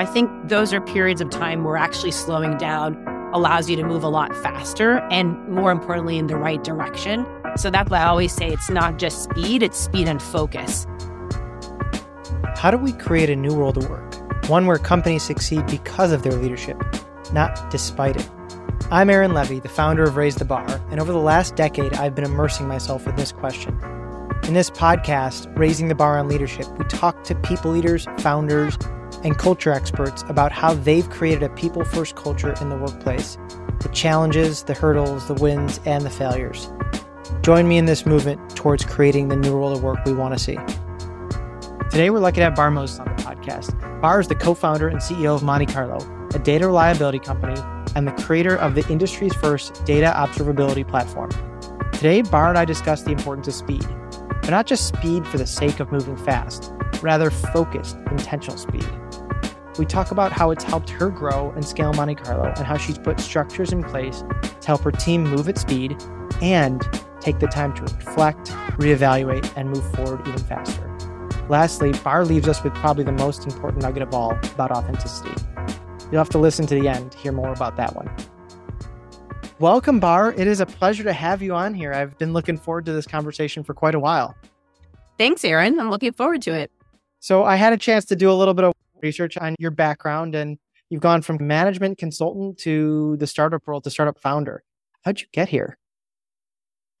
I think those are periods of time where actually slowing down allows you to move a lot faster and more importantly in the right direction. So that's why I always say it's not just speed, it's speed and focus. How do we create a new world of work? One where companies succeed because of their leadership, not despite it. I'm Aaron Levy, the founder of Raise the Bar, and over the last decade, I've been immersing myself in this question. In this podcast, Raising the Bar on Leadership, we talk to people leaders, founders, and culture experts about how they've created a people first culture in the workplace, the challenges, the hurdles, the wins, and the failures. Join me in this movement towards creating the new world of work we want to see. Today, we're lucky to have Barr Moses on the podcast. Barr is the co founder and CEO of Monte Carlo, a data reliability company and the creator of the industry's first data observability platform. Today, Barr and I discuss the importance of speed, but not just speed for the sake of moving fast, rather focused, intentional speed. We talk about how it's helped her grow and scale Monte Carlo and how she's put structures in place to help her team move at speed and take the time to reflect, reevaluate, and move forward even faster. Lastly, Barr leaves us with probably the most important nugget of all about authenticity. You'll have to listen to the end to hear more about that one. Welcome, Barr. It is a pleasure to have you on here. I've been looking forward to this conversation for quite a while. Thanks, Aaron. I'm looking forward to it. So, I had a chance to do a little bit of research on your background, and you've gone from management consultant to the startup world to startup founder. How'd you get here?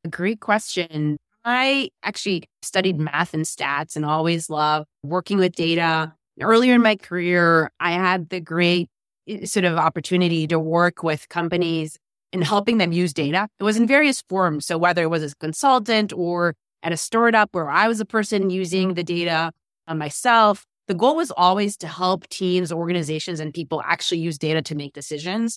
A great question. I actually studied math and stats and always loved working with data. Earlier in my career, I had the great eh, sort of opportunity to work with companies in helping them use data. It was in various forms. So whether it was as a consultant or at a startup where I was a person using the data uh, myself, the goal was always to help teams, organizations, and people actually use data to make decisions.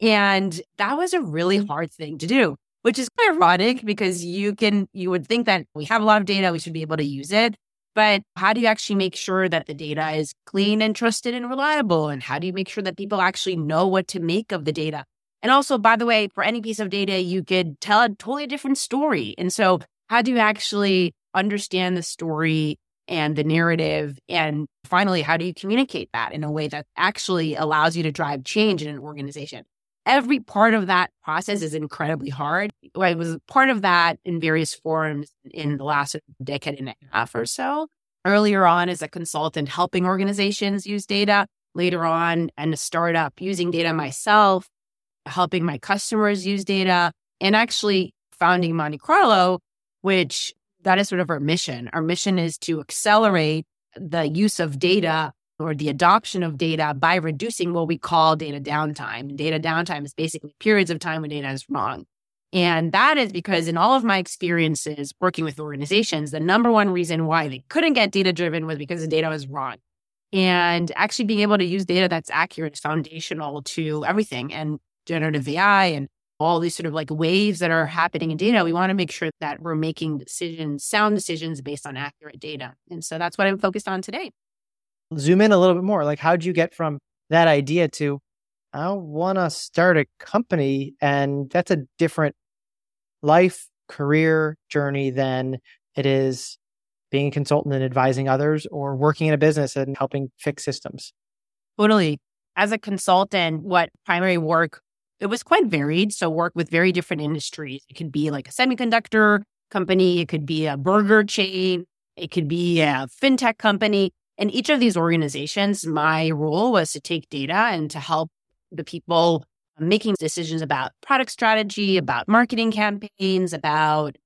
And that was a really hard thing to do, which is ironic because you can, you would think that we have a lot of data, we should be able to use it. But how do you actually make sure that the data is clean and trusted and reliable? And how do you make sure that people actually know what to make of the data? And also, by the way, for any piece of data, you could tell a totally different story. And so, how do you actually understand the story and the narrative? And finally, how do you communicate that in a way that actually allows you to drive change in an organization? Every part of that process is incredibly hard. I was part of that in various forms in the last decade and a half or so. Earlier on, as a consultant, helping organizations use data. Later on, and a startup using data myself helping my customers use data, and actually founding Monte Carlo, which that is sort of our mission. Our mission is to accelerate the use of data or the adoption of data by reducing what we call data downtime. Data downtime is basically periods of time when data is wrong. And that is because in all of my experiences working with organizations, the number one reason why they couldn't get data driven was because the data was wrong. And actually being able to use data that's accurate is foundational to everything. And generative AI and all these sort of like waves that are happening in data, we want to make sure that we're making decisions, sound decisions based on accurate data. And so that's what I'm focused on today. Zoom in a little bit more. Like, how'd you get from that idea to, I want to start a company? And that's a different life, career journey than it is being a consultant and advising others or working in a business and helping fix systems. Totally. As a consultant, what primary work it was quite varied. So work with very different industries. It could be like a semiconductor company, it could be a burger chain, it could be a fintech company. And each of these organizations, my role was to take data and to help the people making decisions about product strategy, about marketing campaigns, about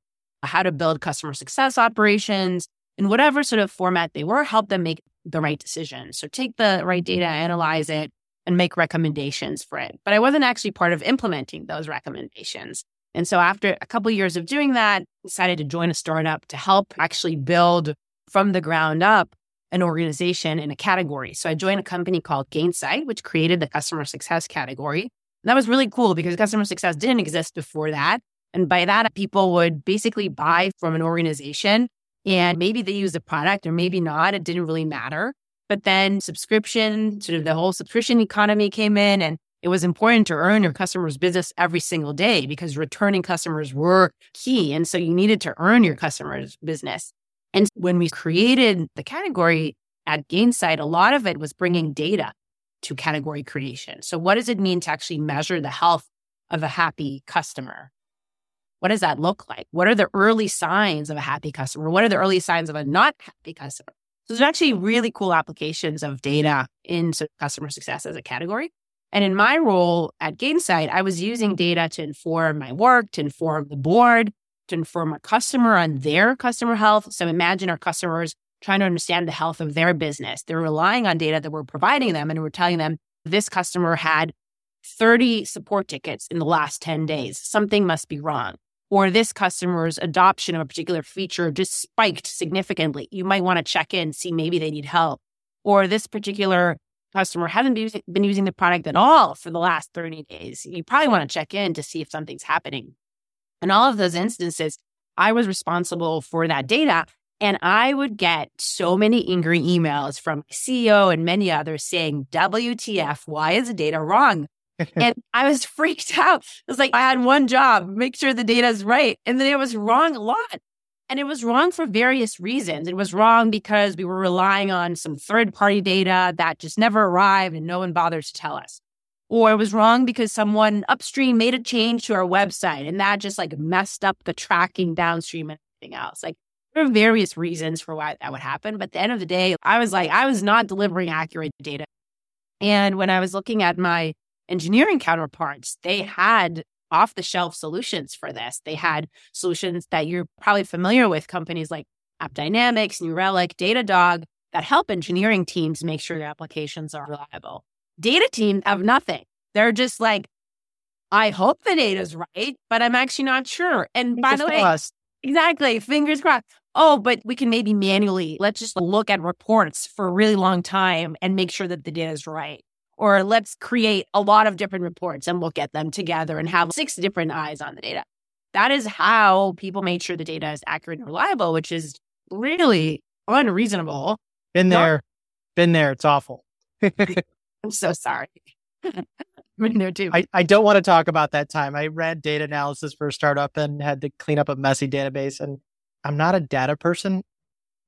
how to build customer success operations in whatever sort of format they were, help them make the right decision. So take the right data, analyze it, and make recommendations for it. But I wasn't actually part of implementing those recommendations. And so after a couple of years of doing that, decided to join a startup to help actually build from the ground up an organization in a category. So I joined a company called Gainsight, which created the customer success category. And that was really cool because customer success didn't exist before that. And by that, people would basically buy from an organization and maybe they use the product or maybe not. It didn't really matter. But then subscription, sort of the whole subscription economy came in and it was important to earn your customers' business every single day because returning customers were key. And so you needed to earn your customers' business. And when we created the category at Gainsight, a lot of it was bringing data. to category creation. So, what does it mean to actually measure the health of a happy customer? What does that look like? What are the early signs of a happy customer? What are the early signs of a not happy customer? So, there's actually really cool applications of data in customer success as a category. And in my role at Gainsight, I was using data to inform my work, to inform the board, to inform our customer on their customer health. So imagine our customers trying to understand the health of their business. They're relying on data that we're providing them and we're telling them this customer had 30 support tickets in the last 10 days. Something must be wrong. Or this customer's adoption of a particular feature just spiked significantly. You might want to check in, see maybe they need help. Or this particular customer hasn't been using the product at all for the last 30 days. You probably want to check in to see if something's happening. In all of those instances, I was responsible for that data. And I would get so many angry emails from CEO and many others saying, WTF, why is the data wrong? And I was freaked out. It was like, I had one job, make sure the data is right. And then it was wrong a lot. And it was wrong for various reasons. It was wrong because we were relying on some third party data that just never arrived and no one bothered to tell us. Or it was wrong because someone upstream made a change to our website and that just like messed up the tracking downstream and everything else. Like there are various reasons for why that would happen. But at the end of the day, I was like, I was not delivering accurate data. And when I was looking at my engineering counterparts, they had off the shelf solutions for this. They had solutions that you're probably familiar with, companies like AppDynamics, New Relic, Datadog, that help engineering teams make sure their applications are reliable. Data teams have nothing. They're just like, I hope the data's right, but I'm actually not sure. And by the way, exactly, fingers crossed oh, but we can maybe manually, let's just look at reports for a really long time and make sure that the data is right. Or let's create a lot of different reports and look at them together and have six different eyes on the data. That is how people made sure the data is accurate and reliable, which is really unreasonable. Been there, been there. It's awful. I'm so sorry. been there too. I, I don't want to talk about that time. I ran data analysis for a startup and had to clean up a messy database. And I'm not a data person.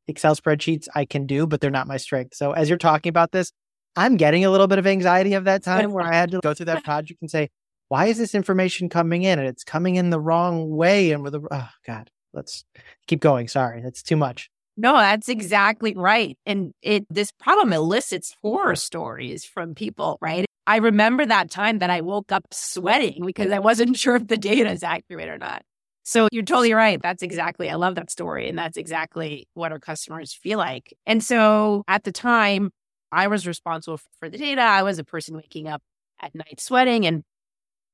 Excel spreadsheets I can do, but they're not my strength. So as you're talking about this, I'm getting a little bit of anxiety of that time where I had to go through that project and say, why is this information coming in? And it's coming in the wrong way. And with a, oh God, let's keep going. Sorry, that's too much. No, that's exactly right. And it this problem elicits horror stories from people, right? I remember that time that I woke up sweating because I wasn't sure if the data is accurate or not. So you're totally right. That's exactly, I love that story. And that's exactly what our customers feel like. And so at the time, I was responsible for the data. I was a person waking up at night sweating. And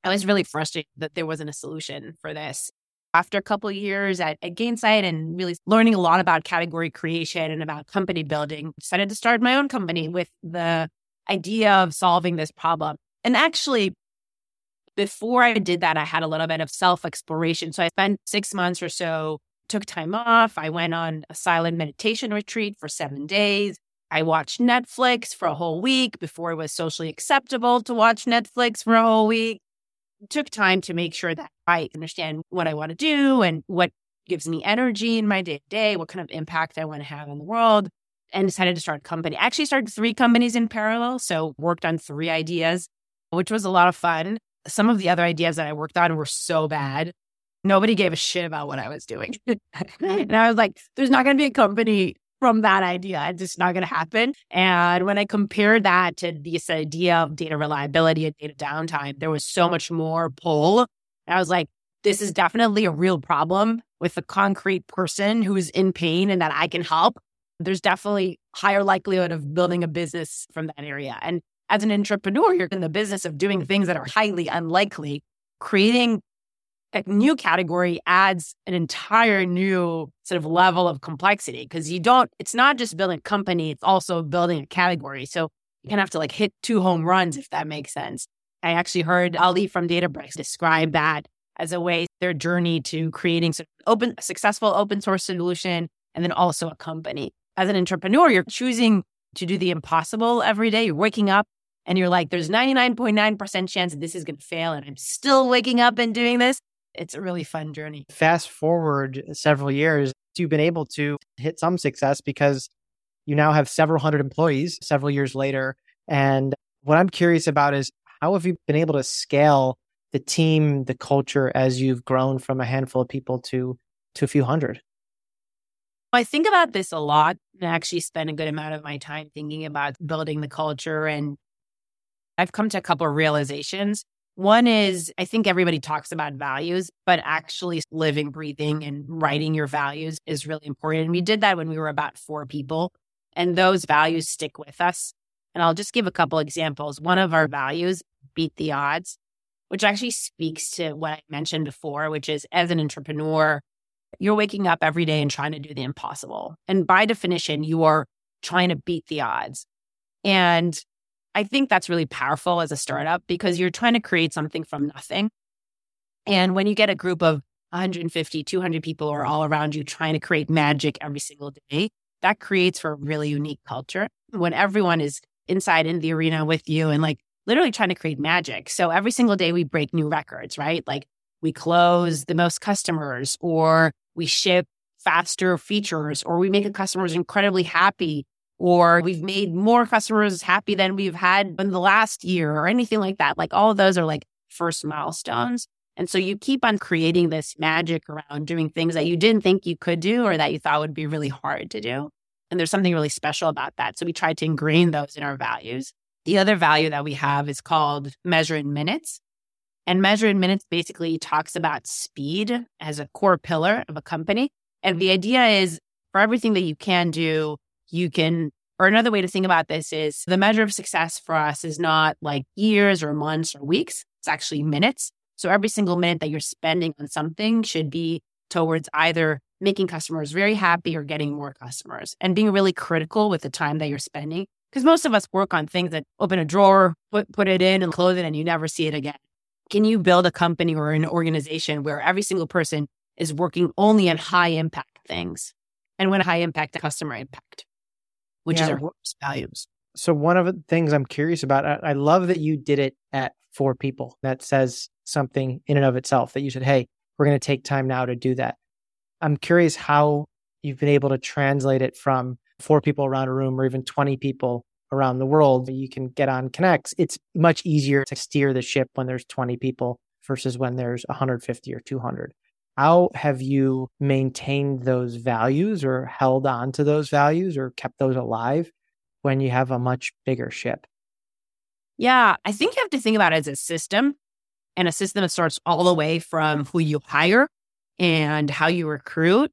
I was really frustrated that there wasn't a solution for this. After a couple years at, at Gainsight and really learning a lot about category creation and about company building, decided to start my own company with the idea of solving this problem. And actually, before I did that, I had a little bit of self exploration. So I spent six months or so, took time off. I went on a silent meditation retreat for seven days. I watched Netflix for a whole week before it was socially acceptable to watch Netflix for a whole week. took time to make sure that I understand what I want to do and what gives me energy in my day to day, what kind of impact I want to have on the world, and decided to start a company. I actually started three companies in parallel. So worked on three ideas, which was a lot of fun some of the other ideas that I worked on were so bad. Nobody gave a shit about what I was doing. and I was like, there's not going to be a company from that idea. It's just not going to happen. And when I compared that to this idea of data reliability and data downtime, there was so much more pull. I was like, this is definitely a real problem with a concrete person who is in pain and that I can help. There's definitely higher likelihood of building a business from that area. And as an entrepreneur, you're in the business of doing things that are highly unlikely. Creating a new category adds an entire new sort of level of complexity because you don't, it's not just building a company, it's also building a category. So you kind of have to like hit two home runs, if that makes sense. I actually heard Ali from Databricks describe that as a way, their journey to creating sort of open, successful open source solution and then also a company. As an entrepreneur, you're choosing to do the impossible every day. You're waking up and you're like, there's 99.9% chance that this is going to fail. And I'm still waking up and doing this. It's a really fun journey. Fast forward several years, you've been able to hit some success because you now have several hundred employees several years later. And What I'm curious about is how have you been able to scale the team, the culture as you've grown from a handful of people to to a few hundred? I think about this a lot and I actually spend a good amount of my time thinking about building the culture. And I've come to a couple of realizations. One is I think everybody talks about values, but actually living, breathing, and writing your values is really important. And we did that when we were about four people, and those values stick with us. And I'll just give a couple examples. One of our values, beat the odds, which actually speaks to what I mentioned before, which is as an entrepreneur, you're waking up every day and trying to do the impossible. And by definition, you are trying to beat the odds. And I think that's really powerful as a startup because you're trying to create something from nothing. And when you get a group of 150, 200 people are all around you trying to create magic every single day, that creates for a really unique culture. When everyone is inside in the arena with you and like literally trying to create magic. So every single day we break new records, right? Like we close the most customers or we ship faster features or we make the customers incredibly happy or we've made more customers happy than we've had in the last year or anything like that. Like all of those are like first milestones. And so you keep on creating this magic around doing things that you didn't think you could do or that you thought would be really hard to do. And there's something really special about that. So we try to ingrain those in our values. The other value that we have is called measure in minutes. And measure in minutes basically talks about speed as a core pillar of a company. And the idea is for everything that you can do, you can, or another way to think about this is the measure of success for us is not like years or months or weeks. It's actually minutes. So every single minute that you're spending on something should be towards either making customers very happy or getting more customers and being really critical with the time that you're spending. Because most of us work on things that open a drawer, put, put it in and close it, and you never see it again. Can you build a company or an organization where every single person is working only on high impact things and when high impact customer impact, which yeah. is our values? So one of the things I'm curious about, I, I love that you did it at four people. That says something in and of itself that you said, Hey, we're going to take time now to do that. I'm curious how you've been able to translate it from four people around a room or even 20 people around the world. You can get on Connects. It's much easier to steer the ship when there's 20 people versus when there's 150 or 200. How have you maintained those values or held on to those values or kept those alive when you have a much bigger ship? Yeah, I think you have to think about it as a system and a system that starts all the way from who you hire and how you recruit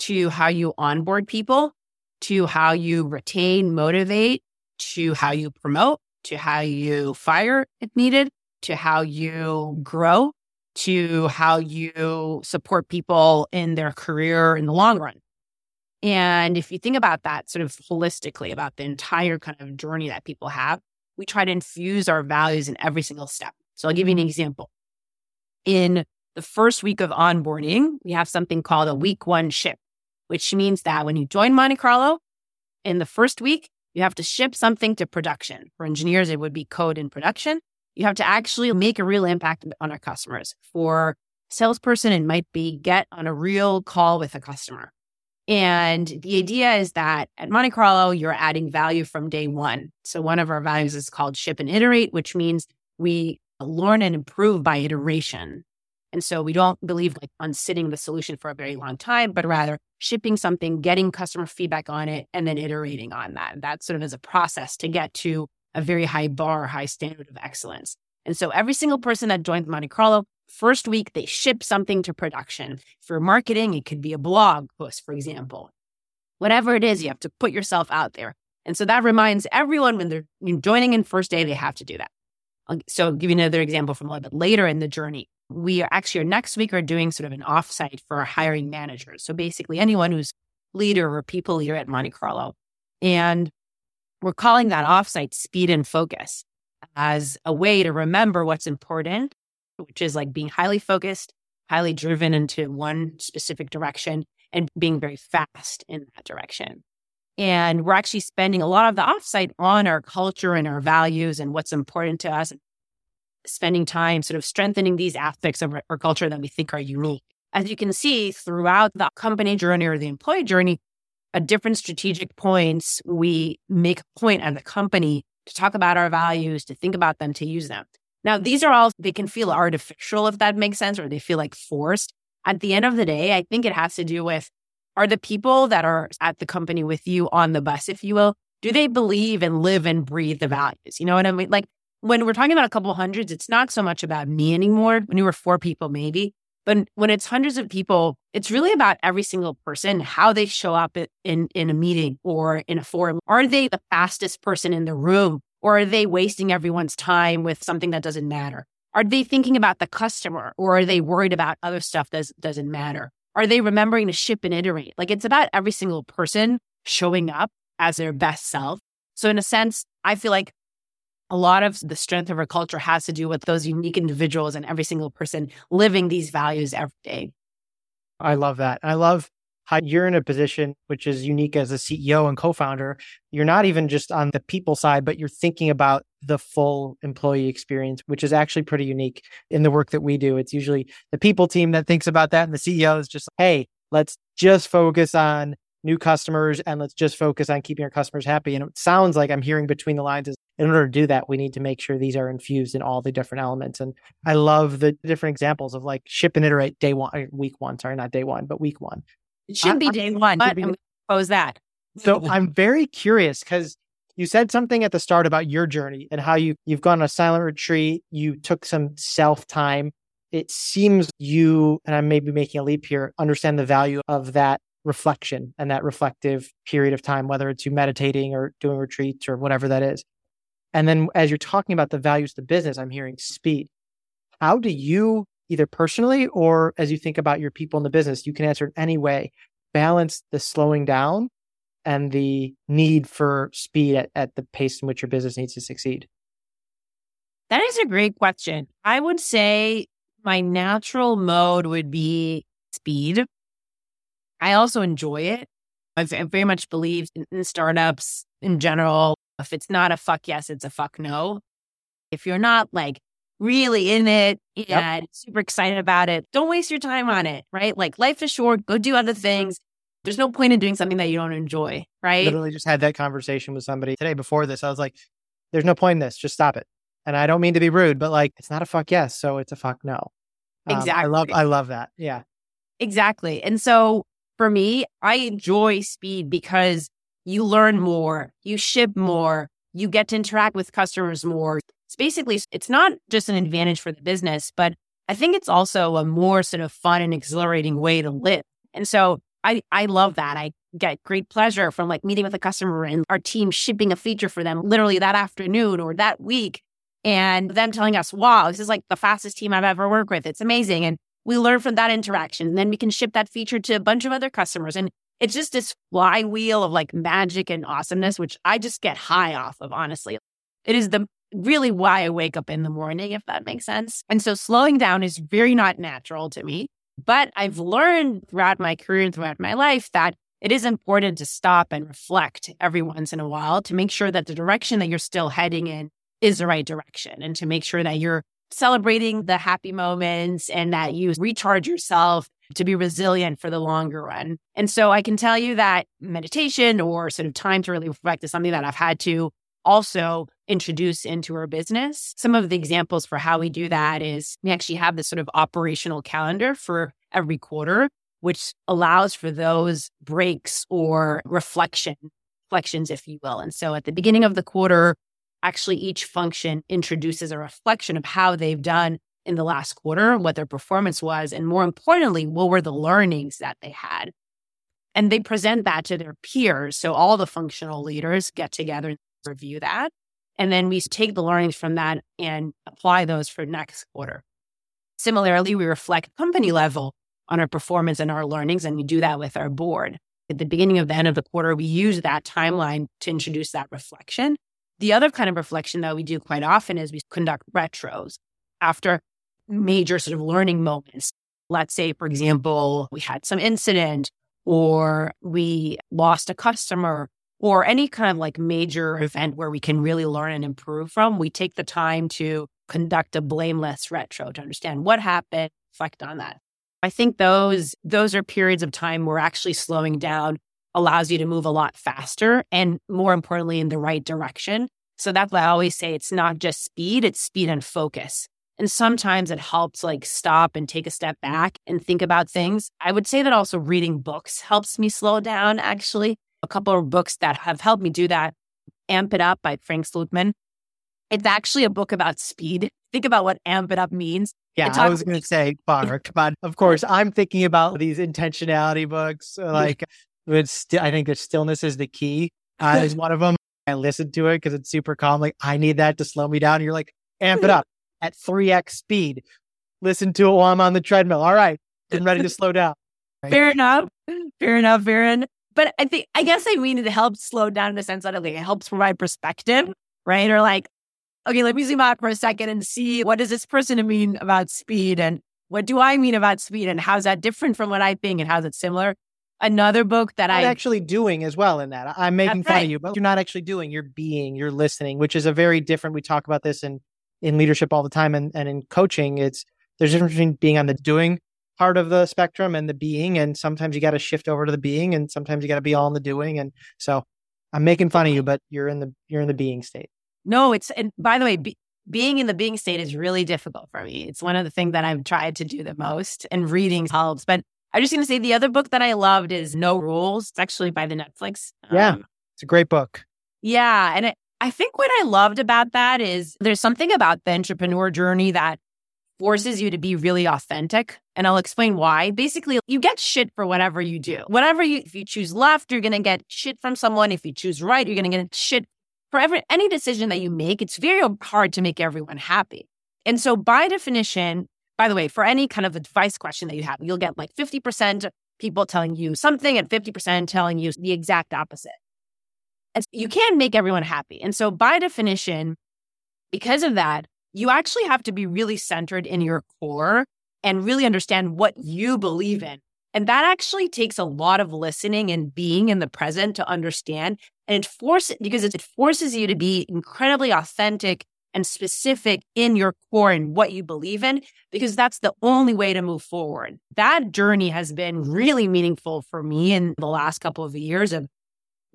to how you onboard people to how you retain, motivate, to how you promote, to how you fire if needed, to how you grow, to how you support people in their career in the long run. And if you think about that sort of holistically, about the entire kind of journey that people have, we try to infuse our values in every single step. So I'll give you an mm-hmm. example. In the first week of onboarding, we have something called a week one ship, which means that when you join Monte Carlo in the first week, you have to ship something to production. For engineers, it would be code in production. You have to actually make a real impact on our customers. For salesperson, it might be get on a real call with a customer. And the idea is that at Monte Carlo, you're adding value from day one. So one of our values is called ship and iterate, which means we learn and improve by iteration. And so we don't believe like on sitting the solution for a very long time, but rather shipping something, getting customer feedback on it, and then iterating on that. That sort of is a process to get to a very high bar, high standard of excellence. And so every single person that joins Monte Carlo, first week, they ship something to production. For marketing, it could be a blog post, for example. Whatever it is, you have to put yourself out there. And so that reminds everyone when they're joining in first day, they have to do that. So I'll give you another example from a little bit later in the journey we are actually next week are doing sort of an offsite for our hiring managers. So basically anyone who's leader or people leader at Monte Carlo. And we're calling that offsite speed and focus as a way to remember what's important, which is like being highly focused, highly driven into one specific direction and being very fast in that direction. And we're actually spending a lot of the offsite on our culture and our values and what's important to us spending time sort of strengthening these aspects of our culture that we think are unique. As you can see throughout the company journey or the employee journey, at different strategic points, we make a point as a company to talk about our values, to think about them, to use them. Now, these are all, they can feel artificial, if that makes sense, or they feel like forced. At the end of the day, I think it has to do with are the people that are at the company with you on the bus, if you will, do they believe and live and breathe the values? You know what I mean? Like when we're talking about a couple hundreds, it's not so much about me anymore. When you were four people, maybe, but when it's hundreds of people, it's really about every single person, how they show up in, in a meeting or in a forum. Are they the fastest person in the room? Or are they wasting everyone's time with something that doesn't matter? Are they thinking about the customer or are they worried about other stuff that doesn't matter? Are they remembering to ship and iterate? Like it's about every single person showing up as their best self. So in a sense, I feel like a lot of the strength of our culture has to do with those unique individuals and every single person living these values every day. I love that. I love how you're in a position which is unique as a CEO and co-founder. You're not even just on the people side, but you're thinking about the full employee experience, which is actually pretty unique in the work that we do. It's usually the people team that thinks about that and the CEO is just, hey, let's just focus on new customers and let's just focus on keeping our customers happy. And it sounds like I'm hearing between the lines is in order to do that, we need to make sure these are infused in all the different elements. And I love the different examples of like ship and iterate day one, uh, week one, sorry, not day one, but week one. It should I, be day one. But I'm propose that. So I'm very curious because you said something at the start about your journey and how you you've gone on a silent retreat. You took some self time. It seems you and I may be making a leap here. Understand the value of that reflection and that reflective period of time, whether it's you meditating or doing retreats or whatever that is. And then as you're talking about the values of the business, I'm hearing speed. How do you either personally or as you think about your people in the business, you can answer in any way, balance the slowing down and the need for speed at, at the pace in which your business needs to succeed? That is a great question. I would say my natural mode would be speed. I also enjoy it. I very much believe in, in startups in general. If it's not a fuck yes, it's a fuck no. If you're not like really in it and yep. super excited about it, don't waste your time on it, right? Like life is short, go do other things. There's no point in doing something that you don't enjoy, right? Literally just had that conversation with somebody today before this. I was like, there's no point in this. Just stop it. And I don't mean to be rude, but like it's not a fuck yes, so it's a fuck no. Um, exactly. I love I love that. Yeah. Exactly. And so for me, I enjoy speed because you learn more, you ship more, you get to interact with customers more. It's basically, it's not just an advantage for the business, but I think it's also a more sort of fun and exhilarating way to live. And so I, I love that. I get great pleasure from like meeting with a customer and our team shipping a feature for them literally that afternoon or that week. And them telling us, wow, this is like the fastest team I've ever worked with. It's amazing. And we learn from that interaction. And then we can ship that feature to a bunch of other customers. And it's just this flywheel of like magic and awesomeness, which I just get high off of, honestly. It is the really why I wake up in the morning, if that makes sense. And so slowing down is very not natural to me. But I've learned throughout my career and throughout my life that it is important to stop and reflect every once in a while to make sure that the direction that you're still heading in is the right direction and to make sure that you're celebrating the happy moments and that you recharge yourself to be resilient for the longer run. And so I can tell you that meditation or sort of time to really reflect is something that I've had to also introduce into our business. Some of the examples for how we do that is we actually have this sort of operational calendar for every quarter, which allows for those breaks or reflection, reflections, if you will. And so at the beginning of the quarter, actually each function introduces a reflection of how they've done in the last quarter, what their performance was, and more importantly, what were the learnings that they had. And they present that to their peers. So all the functional leaders get together and review that. And then we take the learnings from that and apply those for next quarter. Similarly, we reflect company level on our performance and our learnings, and we do that with our board. At the beginning of the end of the quarter, we use that timeline to introduce that reflection. The other kind of reflection that we do quite often is we conduct retros after major sort of learning moments. Let's say, for example, we had some incident or we lost a customer or any kind of like major event where we can really learn and improve from. We take the time to conduct a blameless retro to understand what happened, reflect on that. I think those those are periods of time where actually slowing down allows you to move a lot faster and more importantly in the right direction So that's why I always say it's not just speed, it's speed and focus. And sometimes it helps like stop and take a step back and think about things. I would say that also reading books helps me slow down, actually. A couple of books that have helped me do that. Amp It Up by Frank Slootman. It's actually a book about speed. Think about what amp it up means. Yeah, I was going to say, Barr, come on. Of course, I'm thinking about these intentionality books. Like, it's st- I think that stillness is the key. Uh, is one of them. I listen to it because it's super calm. Like, I need that to slow me down. And You're like, amp it up at 3x speed. Listen to it while I'm on the treadmill. All right, getting ready to slow down. Right? Fair enough. Fair enough, Aaron. But I think, I guess I mean it helps slow down in the sense that it, like, it helps provide perspective, right? Or like, okay, let me zoom out for a second and see what does this person mean about speed and what do I mean about speed and how's that different from what I think and how's it similar? Another book that I actually doing as well in that. I'm making fun right. of you, but you're not actually doing. You're being. You're listening, which is a very different. We talk about this in in leadership all the time, and and in coaching, it's there's a difference between being on the doing part of the spectrum and the being, and sometimes you got to shift over to the being, and sometimes you got to be all in the doing. And so, I'm making fun of you, but you're in the you're in the being state. No, it's, and by the way, be, being in the being state is really difficult for me. It's one of the things that I've tried to do the most, and reading helps. But I'm just going to say the other book that I loved is No Rules. It's actually by the Netflix. Yeah, um, it's a great book. Yeah. And it, I think what I loved about that is there's something about the entrepreneur journey that forces you to be really authentic. And I'll explain why. Basically, you get shit for whatever you do. Whatever you, if you choose left, you're going to get shit from someone. If you choose right, you're going to get shit for every, any decision that you make, it's very hard to make everyone happy. And so, by definition, by the way, for any kind of advice question that you have, you'll get like 50% people telling you something and 50% telling you the exact opposite. You can make everyone happy. And so, by definition, because of that, you actually have to be really centered in your core and really understand what you believe in. And that actually takes a lot of listening and being in the present to understand and it forces, because it forces you to be incredibly authentic and specific in your core and what you believe in, because that's the only way to move forward. That journey has been really meaningful for me in the last couple of years of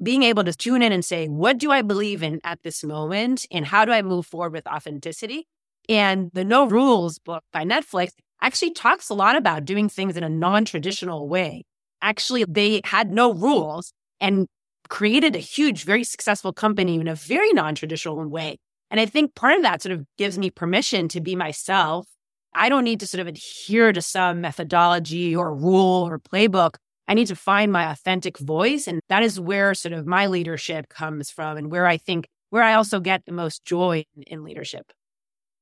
being able to tune in and say, what do I believe in at this moment? And how do I move forward with authenticity? And the No Rules book by Netflix actually talks a lot about doing things in a non traditional way. Actually, they had no rules and created a huge, very successful company in a very non traditional way. And I think part of that sort of gives me permission to be myself. I don't need to sort of adhere to some methodology or rule or playbook. I need to find my authentic voice. And that is where sort of my leadership comes from and where I think, where I also get the most joy in, in leadership.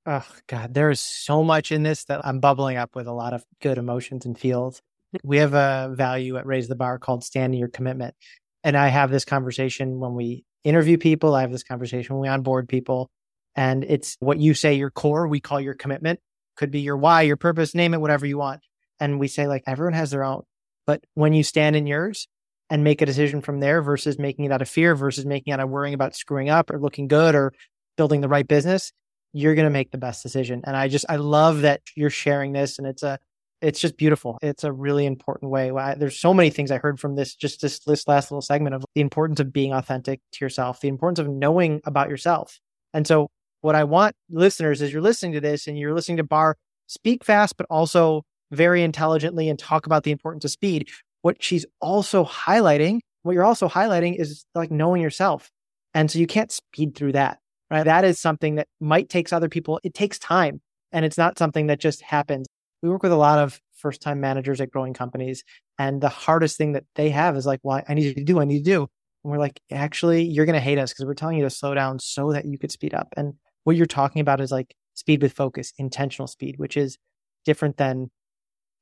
Oh, God, there is so much in this that I'm bubbling up with a lot of good emotions and feels. We have a value at Raise the Bar called standing your commitment. And I have this conversation when we interview people. I have this conversation when we onboard people. And it's what you say your core, we call your commitment. Could be your why, your purpose, name it, whatever you want. And we say, like, everyone has their own. But when you stand in yours and make a decision from there versus making it out of fear versus making it out of worrying about screwing up or looking good or building the right business, you're going to make the best decision. And I just, I love that you're sharing this. And it's a, it's just beautiful. It's a really important way. There's so many things I heard from this, just this, this last little segment of the importance of being authentic to yourself, the importance of knowing about yourself. And so, what I want listeners is you're listening to this and you're listening to Barr speak fast, but also very intelligently and talk about the importance of speed. What she's also highlighting, what you're also highlighting is like knowing yourself. And so you can't speed through that, right? That is something that might takes other people. It takes time and it's not something that just happens we work with a lot of first time managers at growing companies. And the hardest thing that they have is like, well, I need to do, I need to do. And we're like, actually, you're going to hate us because we're telling you to slow down so that you could speed up. And what you're talking about is like speed with focus, intentional speed, which is different than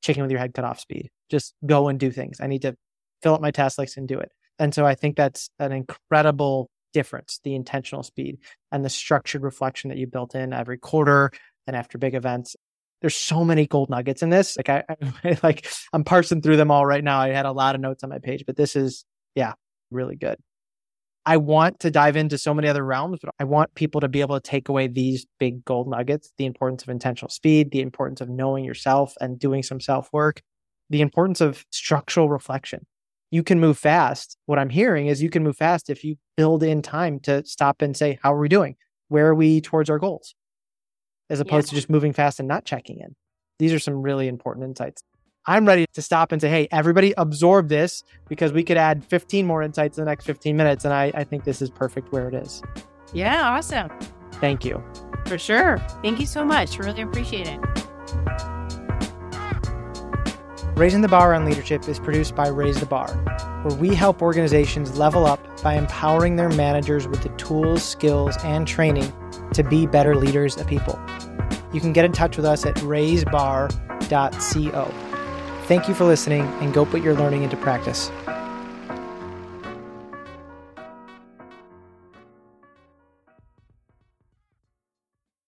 chicken with your head cut off speed. Just go and do things. I need to fill up my task list and do it. And so I think that's an incredible difference, the intentional speed and the structured reflection that you built in every quarter and after big events there's so many gold nuggets in this. Like I, I like I'm parsing through them all right now. I had a lot of notes on my page, but this is yeah, really good. I want to dive into so many other realms, but I want people to be able to take away these big gold nuggets, the importance of intentional speed, the importance of knowing yourself and doing some self work, the importance of structural reflection. you can move fast. What I'm hearing is you can move fast if you build in time to stop and say, how are we doing? Where are we towards our goals? As opposed yeah. to just moving fast and not checking in. These are some really important insights. I'm ready to stop and say, hey, everybody absorb this because we could add 15 more insights in the next 15 minutes. And I, I think this is perfect where it is. Yeah, awesome. Thank you. For sure. Thank you so much. Really appreciate it. Raising the Bar on Leadership is produced by Raise the Bar, where we help organizations level up by empowering their managers with the tools, skills, and training to be better leaders of people. You can get in touch with us at raisebar.co. Thank you for listening and go put your learning into practice.